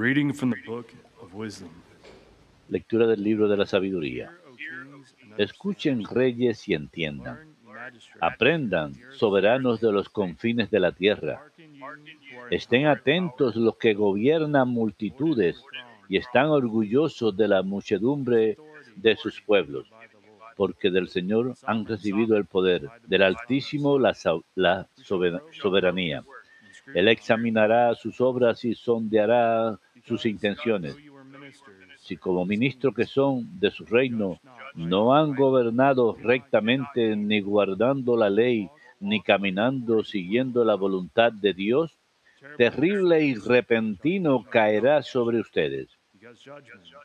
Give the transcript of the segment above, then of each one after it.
reading from the book of wisdom. Lectura del libro de la sabiduría. Escuchen reyes y entiendan. Aprendan, soberanos de los confines de la tierra. Estén atentos los que gobiernan multitudes y están orgullosos de la muchedumbre de sus pueblos, porque del Señor han recibido el poder, del Altísimo la, la soberanía. Él examinará sus obras y sondeará sus intenciones. Si como ministro que son de su reino no han gobernado rectamente ni guardando la ley, ni caminando siguiendo la voluntad de Dios, terrible y repentino caerá sobre ustedes,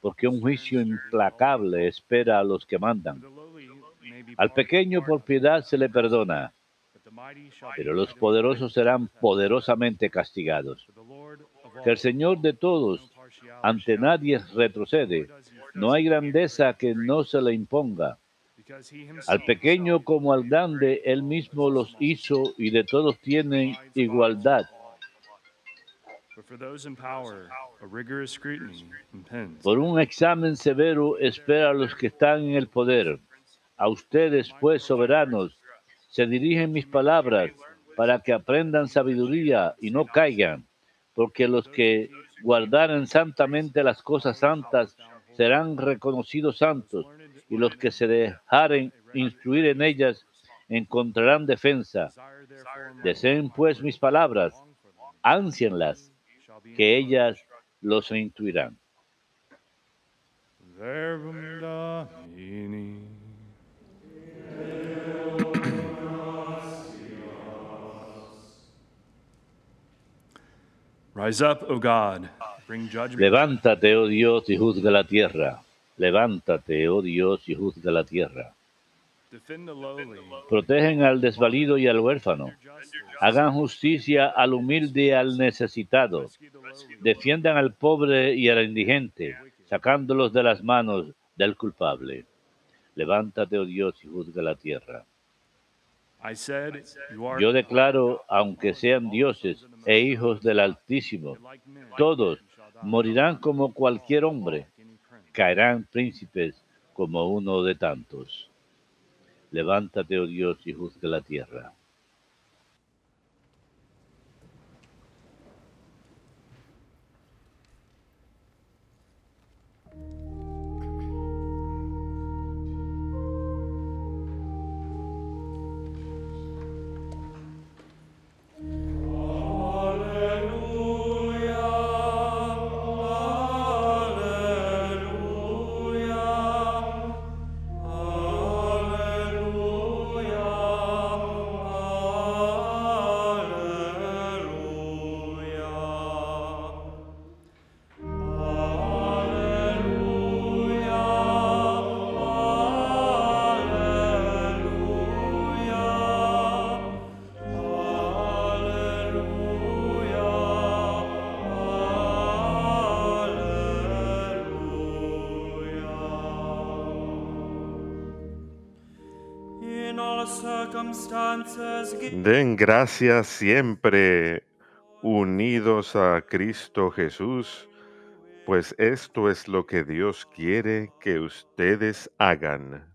porque un juicio implacable espera a los que mandan. Al pequeño por piedad se le perdona, pero los poderosos serán poderosamente castigados. Que el Señor de todos ante nadie retrocede, no hay grandeza que no se le imponga. Al pequeño como al grande, él mismo los hizo y de todos tienen igualdad. Por un examen severo espera a los que están en el poder. A ustedes, pues, soberanos, se dirigen mis palabras para que aprendan sabiduría y no caigan, porque los que guardaren santamente las cosas santas serán reconocidos santos, y los que se dejaren instruir en ellas encontrarán defensa. Deseen pues mis palabras, ánsienlas, que ellas los intuirán. Levántate, oh Dios, y juzga la tierra. Levántate, oh Dios, y juzga la tierra. Protegen al desvalido y al huérfano. Hagan justicia al humilde y al necesitado. Defiendan al pobre y al indigente, sacándolos de las manos del culpable. Levántate, oh Dios, y juzga la tierra. Yo declaro, aunque sean dioses e hijos del Altísimo, todos morirán como cualquier hombre, caerán príncipes como uno de tantos. Levántate, oh Dios, y juzga la tierra. Den gracias siempre unidos a Cristo Jesús, pues esto es lo que Dios quiere que ustedes hagan.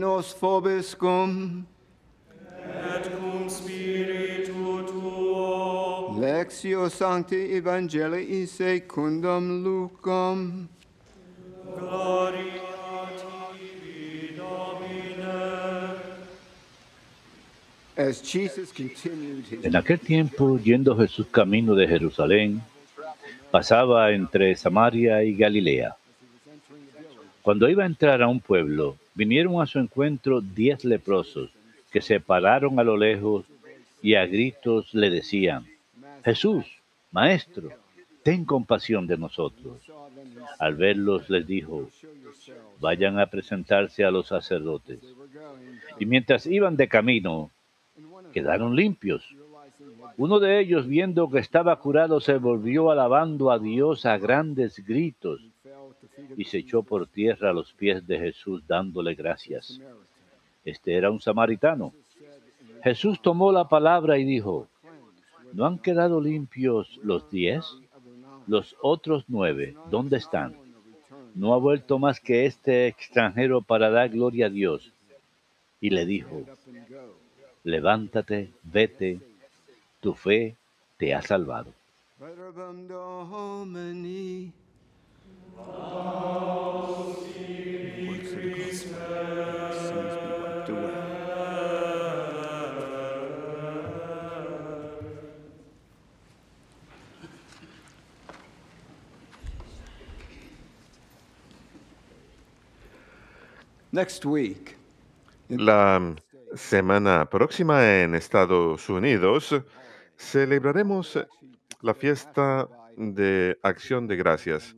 Dominus vobiscum. Et cum spiritu tuo. Lectio Sancti Evangelii secundum Lucam. Gloria tibi, Domine. As Jesus continued his En aquel tiempo, yendo Jesús camino de Jerusalén, pasaba entre Samaria y Galilea. Cuando iba a entrar a un pueblo, vinieron a su encuentro diez leprosos que se pararon a lo lejos y a gritos le decían, Jesús, Maestro, ten compasión de nosotros. Al verlos les dijo, vayan a presentarse a los sacerdotes. Y mientras iban de camino, quedaron limpios. Uno de ellos, viendo que estaba curado, se volvió alabando a Dios a grandes gritos y se echó por tierra a los pies de Jesús dándole gracias. Este era un samaritano. Jesús tomó la palabra y dijo, ¿no han quedado limpios los diez? Los otros nueve, ¿dónde están? No ha vuelto más que este extranjero para dar gloria a Dios. Y le dijo, levántate, vete, tu fe te ha salvado. La semana próxima en Estados Unidos celebraremos la fiesta de Acción de Gracias,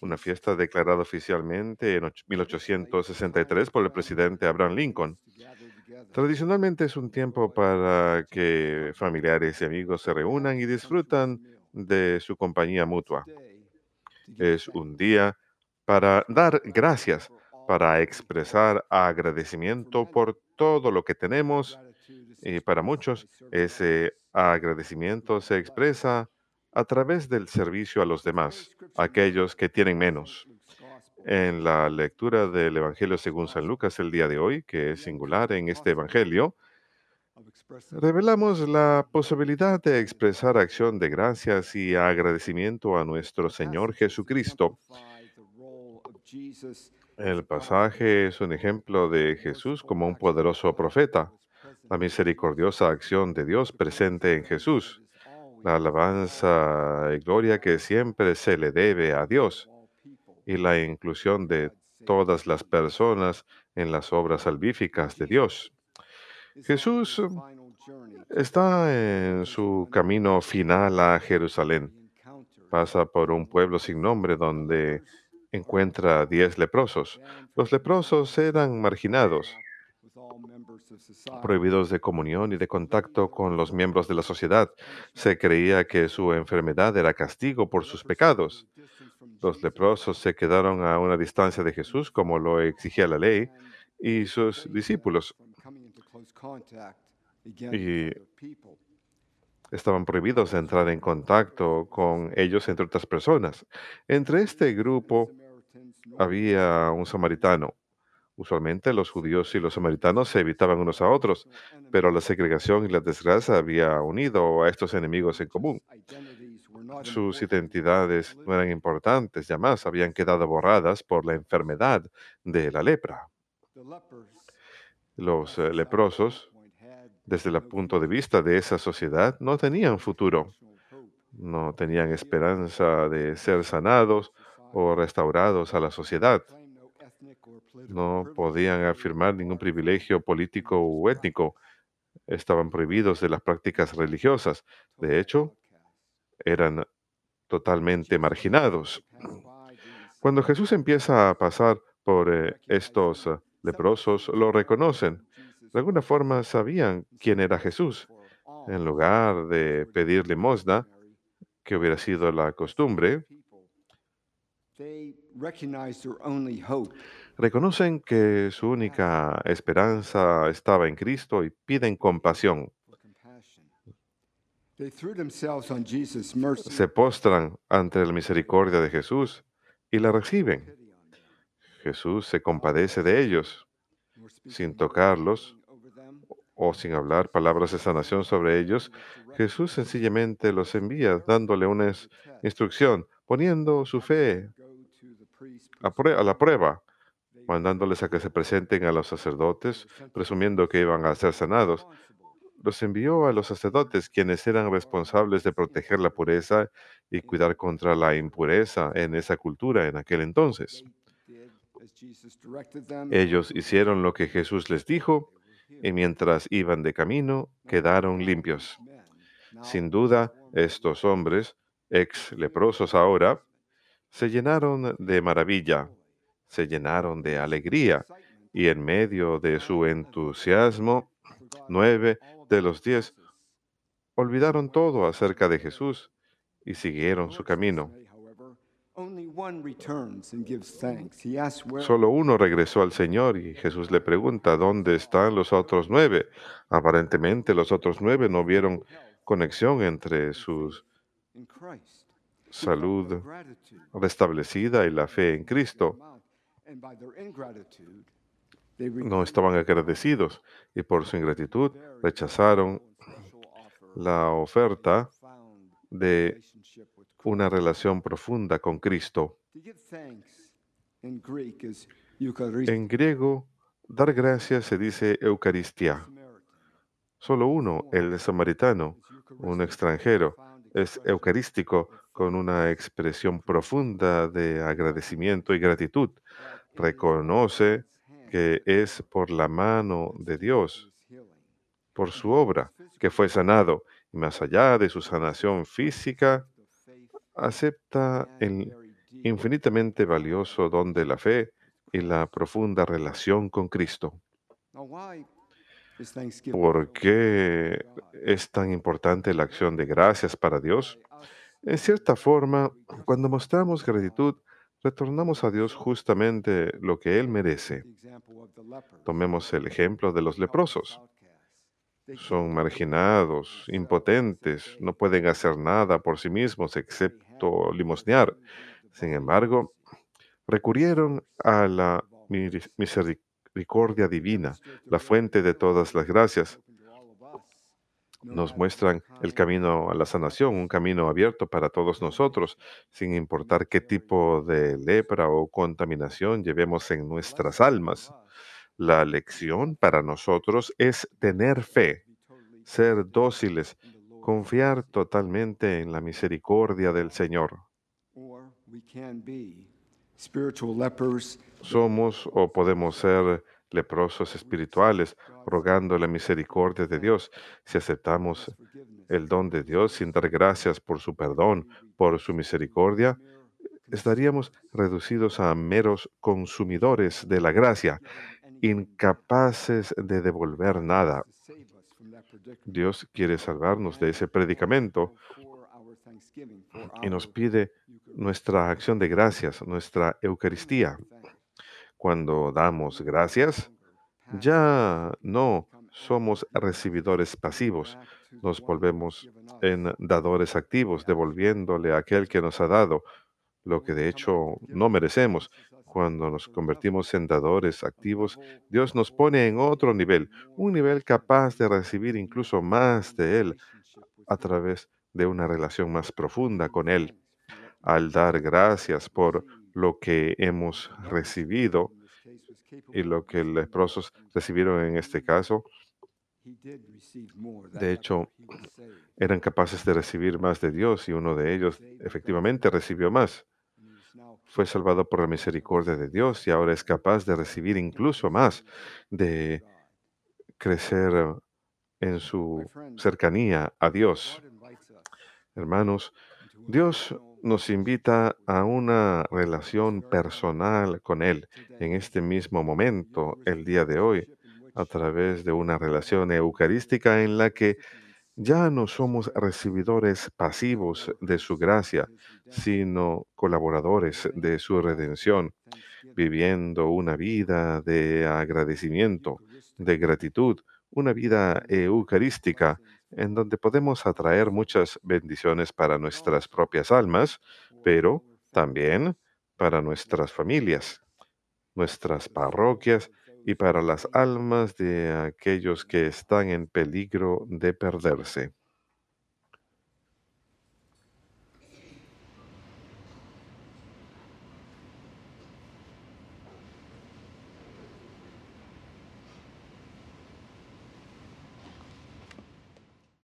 una fiesta declarada oficialmente en och- 1863 por el presidente Abraham Lincoln. Tradicionalmente es un tiempo para que familiares y amigos se reúnan y disfrutan de su compañía mutua. Es un día para dar gracias, para expresar agradecimiento por todo lo que tenemos y para muchos ese agradecimiento se expresa a través del servicio a los demás, aquellos que tienen menos. En la lectura del Evangelio según San Lucas el día de hoy, que es singular en este Evangelio, revelamos la posibilidad de expresar acción de gracias y agradecimiento a nuestro Señor Jesucristo. El pasaje es un ejemplo de Jesús como un poderoso profeta, la misericordiosa acción de Dios presente en Jesús, la alabanza y gloria que siempre se le debe a Dios y la inclusión de todas las personas en las obras salvíficas de Dios. Jesús está en su camino final a Jerusalén. Pasa por un pueblo sin nombre donde encuentra diez leprosos. Los leprosos eran marginados, prohibidos de comunión y de contacto con los miembros de la sociedad. Se creía que su enfermedad era castigo por sus pecados. Los leprosos se quedaron a una distancia de Jesús, como lo exigía la ley, y sus discípulos y estaban prohibidos de entrar en contacto con ellos, entre otras personas. Entre este grupo había un samaritano. Usualmente los judíos y los samaritanos se evitaban unos a otros, pero la segregación y la desgracia había unido a estos enemigos en común. Sus identidades no eran importantes, ya más habían quedado borradas por la enfermedad de la lepra. Los eh, leprosos, desde el punto de vista de esa sociedad, no tenían futuro, no tenían esperanza de ser sanados o restaurados a la sociedad. No podían afirmar ningún privilegio político u étnico. Estaban prohibidos de las prácticas religiosas. De hecho, eran totalmente marginados. Cuando Jesús empieza a pasar por eh, estos eh, leprosos, lo reconocen. De alguna forma sabían quién era Jesús. En lugar de pedir limosna, que hubiera sido la costumbre, reconocen que su única esperanza estaba en Cristo y piden compasión. Se postran ante la misericordia de Jesús y la reciben. Jesús se compadece de ellos, sin tocarlos o sin hablar palabras de sanación sobre ellos. Jesús sencillamente los envía dándole una ins- instrucción, poniendo su fe a la prueba, mandándoles a que se presenten a los sacerdotes, presumiendo que iban a ser sanados. Los envió a los sacerdotes, quienes eran responsables de proteger la pureza y cuidar contra la impureza en esa cultura en aquel entonces. Ellos hicieron lo que Jesús les dijo y mientras iban de camino quedaron limpios. Sin duda, estos hombres, ex leprosos ahora, se llenaron de maravilla, se llenaron de alegría Y en medio de su entusiasmo, nueve de los diez olvidaron todo acerca de Jesús y siguieron su camino. Solo uno regresó al Señor y Jesús le pregunta, ¿dónde están los otros nueve? Aparentemente los otros nueve no vieron conexión entre su salud restablecida y la fe en Cristo. No estaban agradecidos y por su ingratitud rechazaron la oferta de una relación profunda con Cristo. En griego, dar gracias se dice Eucaristía. Solo uno, el samaritano, un extranjero, es eucarístico con una expresión profunda de agradecimiento y gratitud. Reconoce que es por la mano de Dios, por su obra, que fue sanado. Y más allá de su sanación física, acepta el infinitamente valioso don de la fe y la profunda relación con Cristo. ¿Por qué es tan importante la acción de gracias para Dios? En cierta forma, cuando mostramos gratitud, retornamos a Dios justamente lo que Él merece. Tomemos el ejemplo de los leprosos. Son marginados, impotentes, no pueden hacer nada por sí mismos excepto limosnear. Sin embargo, recurrieron a la misericordia divina, la fuente de todas las gracias. Nos muestran el camino a la sanación, un camino abierto para todos nosotros, sin importar qué tipo de lepra o contaminación llevemos en nuestras almas. La lección para nosotros es tener fe, ser dóciles, confiar totalmente en la misericordia del Señor. Somos o podemos ser leprosos espirituales, rogando la misericordia de Dios. Si aceptamos el don de Dios sin dar gracias por su perdón, por su misericordia, estaríamos reducidos a meros consumidores de la gracia, incapaces de devolver nada. Dios quiere salvarnos de ese predicamento y nos pide nuestra acción de gracias, nuestra Eucaristía. Cuando damos gracias, ya no somos recibidores pasivos, nos volvemos en dadores activos, devolviéndole a aquel que nos ha dado lo que de hecho no merecemos. Cuando nos convertimos en dadores activos, Dios nos pone en otro nivel, un nivel capaz de recibir incluso más de Él a través de una relación más profunda con Él. Al dar gracias por lo que hemos recibido y lo que los leprosos recibieron en este caso, de hecho, eran capaces de recibir más de Dios y uno de ellos efectivamente recibió más. Fue salvado por la misericordia de Dios y ahora es capaz de recibir incluso más, de crecer en su cercanía a Dios. Hermanos, Dios nos invita a una relación personal con Él en este mismo momento, el día de hoy, a través de una relación eucarística en la que ya no somos recibidores pasivos de su gracia, sino colaboradores de su redención, viviendo una vida de agradecimiento, de gratitud, una vida eucarística en donde podemos atraer muchas bendiciones para nuestras propias almas, pero también para nuestras familias, nuestras parroquias y para las almas de aquellos que están en peligro de perderse.